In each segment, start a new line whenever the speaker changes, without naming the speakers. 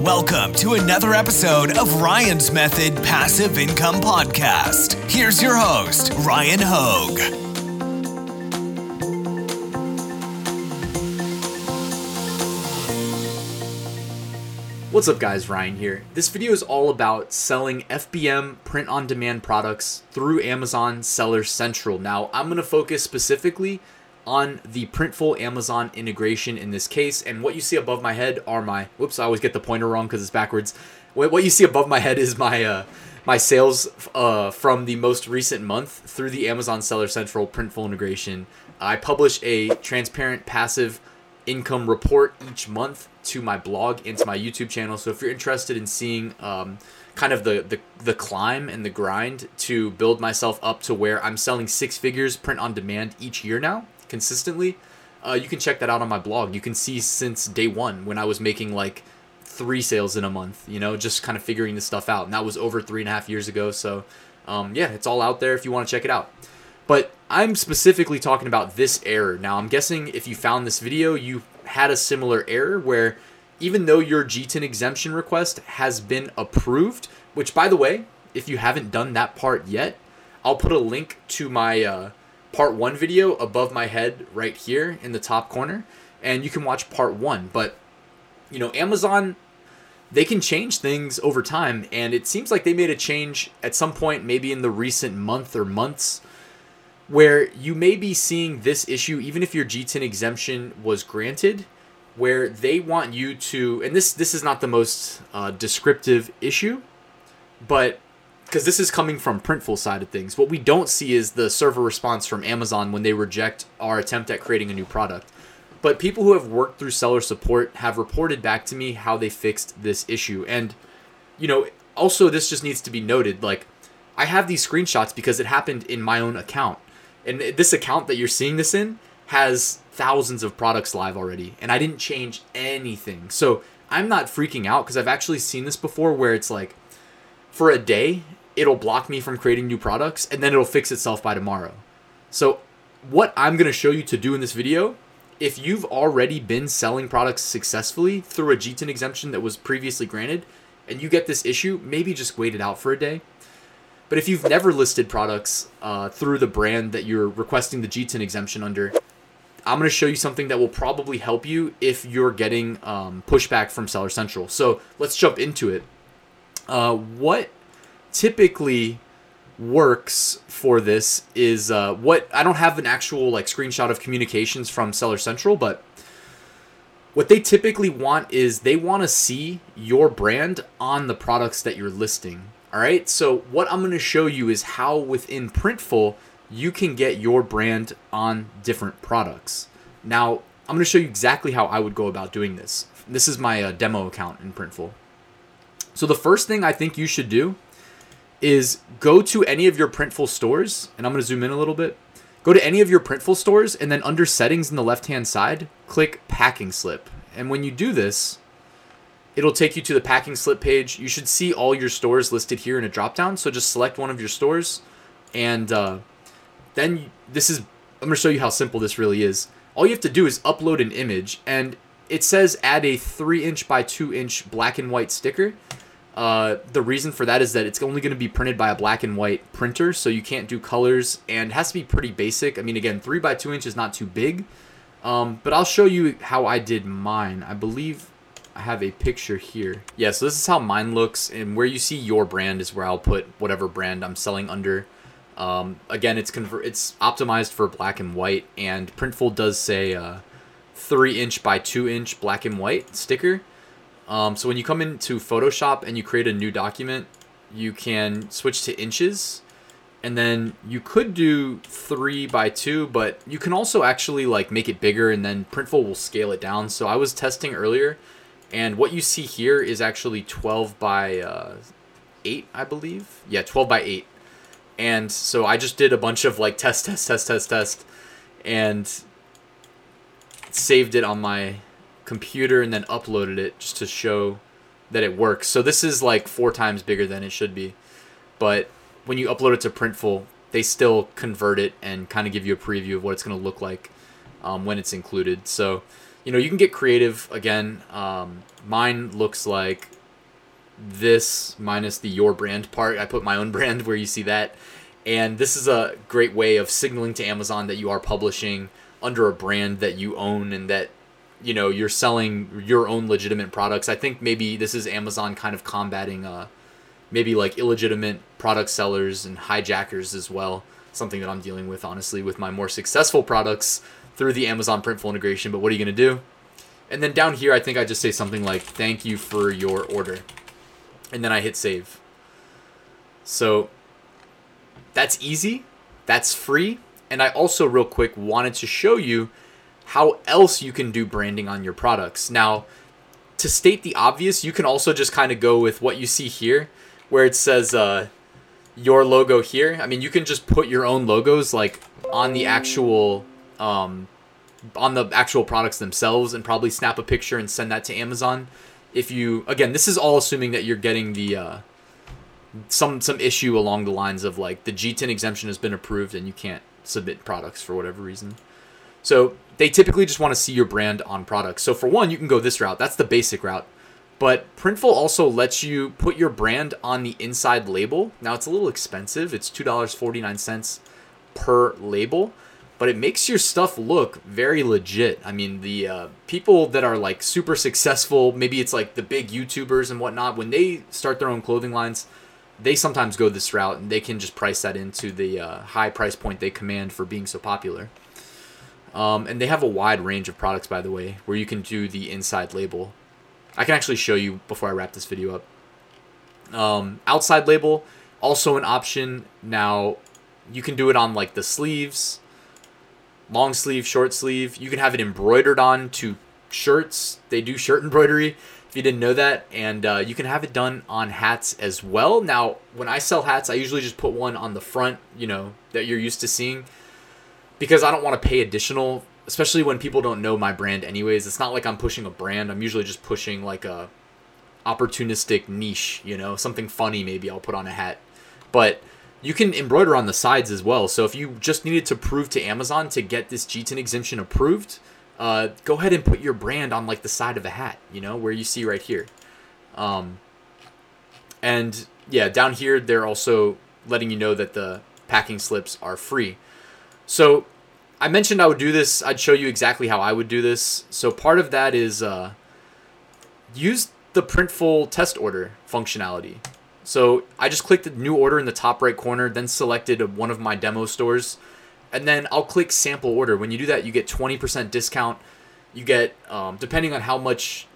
Welcome to another episode of Ryan's Method Passive Income Podcast. Here's your host, Ryan Hogue.
What's up guys, Ryan here. This video is all about selling FBM print on demand products through Amazon Seller Central. Now, I'm going to focus specifically on the Printful Amazon integration in this case. And what you see above my head are my, whoops, I always get the pointer wrong because it's backwards. What you see above my head is my, uh, my sales uh, from the most recent month through the Amazon Seller Central Printful integration. I publish a transparent passive income report each month to my blog and to my YouTube channel. So if you're interested in seeing um, kind of the, the the climb and the grind to build myself up to where I'm selling six figures print on demand each year now consistently, uh, you can check that out on my blog. You can see since day one when I was making like three sales in a month, you know, just kind of figuring this stuff out. And that was over three and a half years ago. So, um, yeah, it's all out there if you want to check it out. But I'm specifically talking about this error. Now, I'm guessing if you found this video, you had a similar error where even though your GTIN exemption request has been approved, which by the way, if you haven't done that part yet, I'll put a link to my uh, part one video above my head right here in the top corner, and you can watch part one. But, you know, Amazon, they can change things over time, and it seems like they made a change at some point, maybe in the recent month or months, where you may be seeing this issue, even if your GTIN exemption was granted, where they want you to, and this this is not the most uh, descriptive issue, but because this is coming from printful side of things. What we don't see is the server response from amazon when they reject our attempt at creating a new product. But people who have worked through seller support have reported back to me how they fixed this issue. And you know also this just needs to be noted like i have these screenshots because it happened in my own account. And this account that you're seeing this in has thousands of products live already and i didn't change anything. So i'm not freaking out because i've actually seen this before where it's like for a day it'll block me from creating new products and then it'll fix itself by tomorrow. So what I'm going to show you to do in this video, if you've already been selling products successfully through a GTIN exemption that was previously granted and you get this issue, maybe just wait it out for a day. But if you've never listed products uh, through the brand that you're requesting the GTIN exemption under, I'm going to show you something that will probably help you if you're getting um, pushback from Seller Central. So let's jump into it. Uh, what typically works for this is uh, what I don't have an actual like screenshot of communications from Seller Central, but what they typically want is they want to see your brand on the products that you're listing. All right. So what I'm going to show you is how within Printful you can get your brand on different products. Now I'm going to show you exactly how I would go about doing this. This is my uh, demo account in Printful. So the first thing I think you should do is go to any of your Printful stores, and I'm going to zoom in a little bit. Go to any of your Printful stores, and then under settings in the left hand side, click packing slip. And when you do this, it'll take you to the packing slip page. You should see all your stores listed here in a drop down. So just select one of your stores, and uh, then this is, I'm going to show you how simple this really is. All you have to do is upload an image, and it says add a 3 inch by 2 inch black and white sticker. Uh, the reason for that is that it's only going to be printed by a black and white printer, so you can't do colors, and has to be pretty basic. I mean, again, 3 by 2 inch is not too big, um, but I'll show you how I did mine. I believe I have a picture here. Yeah, so this is how mine looks, and where you see your brand is where I'll put whatever brand I'm selling under. Um, again, it's convert it's optimized for black and white, and Printful does say uh, 3 inch by 2 inch black and white sticker. Um, so when you come into Photoshop and you create a new document, you can switch to inches and then you could do three by two, but you can also actually like make it bigger and then Printful will scale it down. So I was testing earlier and what you see here is actually 12 by uh, 8, I believe. Yeah, 12 by 8. And so I just did a bunch of like test, test, test, test, test, and saved it on my computer and then uploaded it just to show that it works. So this is like four times bigger than it should be. But when you upload it to Printful, they still convert it and kind of give you a preview of what it's going to look like um, when it's included. So you know, you can get creative again. Um, mine looks like this minus the your brand part. I put my own brand where you see that. And this is a great way of signaling to Amazon that you are publishing under a brand that you own and that you know you're selling your own legitimate products. I think maybe this is Amazon kind of combating uh maybe like illegitimate product sellers and hijackers as well. Something that I'm dealing with honestly with my more successful products through the Amazon Printful integration. But what are you to do? And then down here, I think I just say something like, thank you for your order. And then I hit save. So that's easy. That's free. And I also, real quick, wanted to show you how else you can do branding on your products. Now, to state the obvious, you can also just kind of go with what you see here, where it says uh, your logo here. I mean, you can just put your own logos like on the actual um, on the actual products themselves and probably snap a picture and send that to Amazon. If you again, this is all assuming that you're getting the uh, some some issue along the lines of like the GTIN exemption has been approved and you can't submit products for whatever reason. So they typically just want to see your brand on products. So for one, you can go this route. That's the basic route. But Printful also lets you put your brand on the inside label. Now it's a little expensive. It's $2.49 per label but it makes your stuff look very legit. I mean, the uh, people that are like super successful, maybe it's like the big YouTubers and whatnot, when they start their own clothing lines, they sometimes go this route and they can just price that into the uh, high price point they command for being so popular. Um, and they have a wide range of products, by the way, where you can do the inside label. I can actually show you before I wrap this video up. Um, outside label, also an option. Now, you can do it on like the sleeves long sleeve, short sleeve. You can have it embroidered on to shirts. They do shirt embroidery if you didn't know that. And uh, you can have it done on hats as well. Now, when I sell hats, I usually just put one on the front, you know, that you're used to seeing because I don't want to pay additional, especially when people don't know my brand anyways. It's not like I'm pushing a brand. I'm usually just pushing like a opportunistic niche, you know, something funny maybe I'll put on a hat. But you can embroider on the sides as well. So if you just needed to prove to Amazon to get this GTIN exemption approved, uh, go ahead and put your brand on like the side of a hat, you know, where you see right here. Um, and yeah, down here they're also letting you know that the packing slips are free. So I mentioned I would do this. I'd show you exactly how I would do this. So part of that is uh, use the printful test order functionality. So I just clicked the new order in the top right corner, then selected one of my demo stores, and then I'll click sample order. When you do that, you get 20% discount. You get, um, depending on how much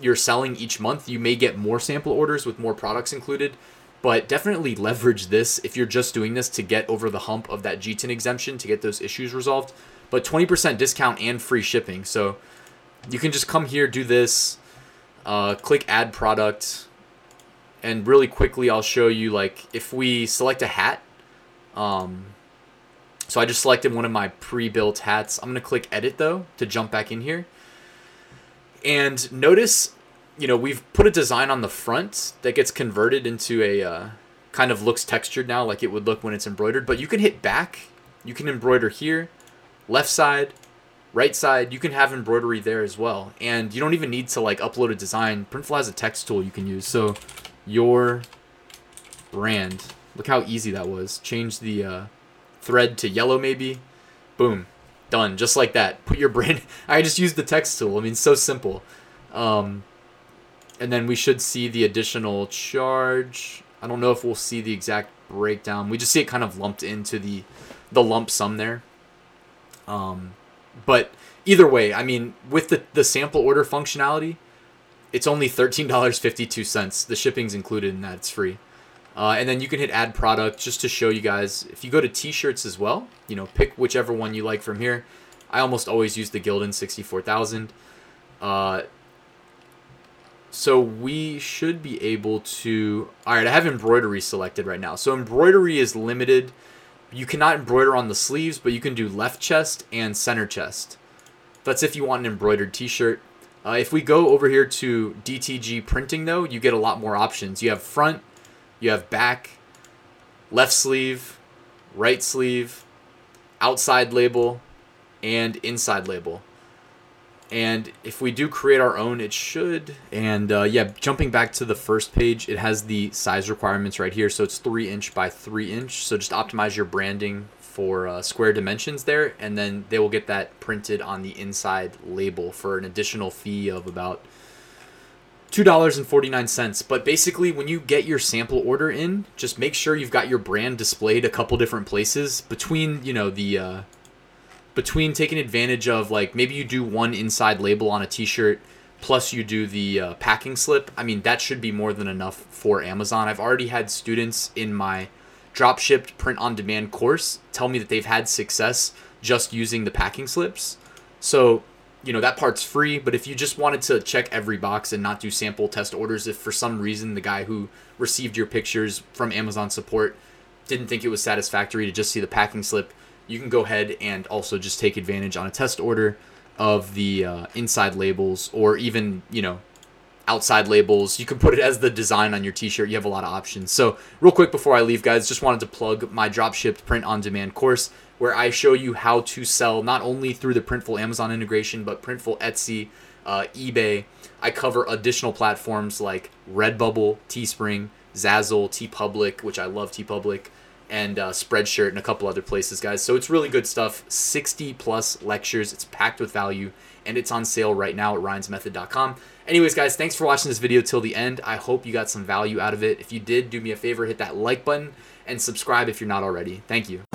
you're selling each month, you may get more sample orders with more products included. But definitely leverage this if you're just doing this to get over the hump of that GTIN exemption to get those issues resolved. But 20% discount and free shipping. So you can just come here, do this, uh, click add product, and really quickly I'll show you like if we select a hat um, so I just selected one of my pre-built hats I'm gonna click edit though to jump back in here and notice you know we've put a design on the front that gets converted into a uh, kind of looks textured now like it would look when it's embroidered but you can hit back you can embroider here left side right side you can have embroidery there as well and you don't even need to like upload a design printful has a text tool you can use so your brand. Look how easy that was. Change the uh, thread to yellow maybe. Boom. Done. Just like that. Put your brand. I just used the text tool. I mean, so simple. Um, and then we should see the additional charge. I don't know if we'll see the exact breakdown. We just see it kind of lumped into the the lump sum there. Um, but either way, I mean, with the the sample order functionality, it's only $13.52. The shipping's included in that. It's free. Uh, and then you can hit add product just to show you guys. If you go to t-shirts as well, you know, pick whichever one you like from here. I almost always use the Gildan 64000. Uh, so we should be able to... Alright, I have embroidery selected right now. So embroidery is limited. You cannot embroider on the sleeves, but you can do left chest and center chest. That's if you want an embroidered t-shirt. Uh, if we go over here to DTG printing though, you get a lot more options. You have front, you have back, left sleeve, right sleeve, outside label, and inside label. And if we do create our own, it should. And uh, yeah, jumping back to the first page, it has the size requirements right here. So it's three inch by three inch. So just optimize your branding for uh, square dimensions there, and then they will get that printed on the inside label for an additional fee of about $2.49. But basically, when you get your sample order in, just make sure you've got your brand displayed a couple different places between, you know, the. Uh, between taking advantage of like maybe you do one inside label on a t-shirt plus you do the uh, packing slip i mean that should be more than enough for amazon. I've already had students in my drop shipped print on demand course tell me that they've had success just using the packing slips. So you know that part's free but if you just wanted to check every box and not do sample test orders if for some reason the guy who received your pictures from amazon support didn't think it was satisfactory to just see the packing slip you can go ahead and also just take advantage on a test order of the uh, inside labels or even you know outside labels. You can put it as the design on your t-shirt. You have a lot of options. So real quick before i leave guys just wanted to plug my drop shipped print on demand course where i show you how to sell not only through the printful amazon integration but printful etsy uh, ebay. I cover additional platforms like redbubble teespring zazzle teepublic which i love teepublic and uh, Spreadshirt and a couple other places, guys. So it's really good stuff. 60 plus lectures. It's packed with value, and it's on sale right now at ryansmethod.com. Anyways, guys, thanks for watching this video till the end. I hope you got some value out of it. If you did, do me a favor, hit that like button and subscribe if you're not already. Thank you.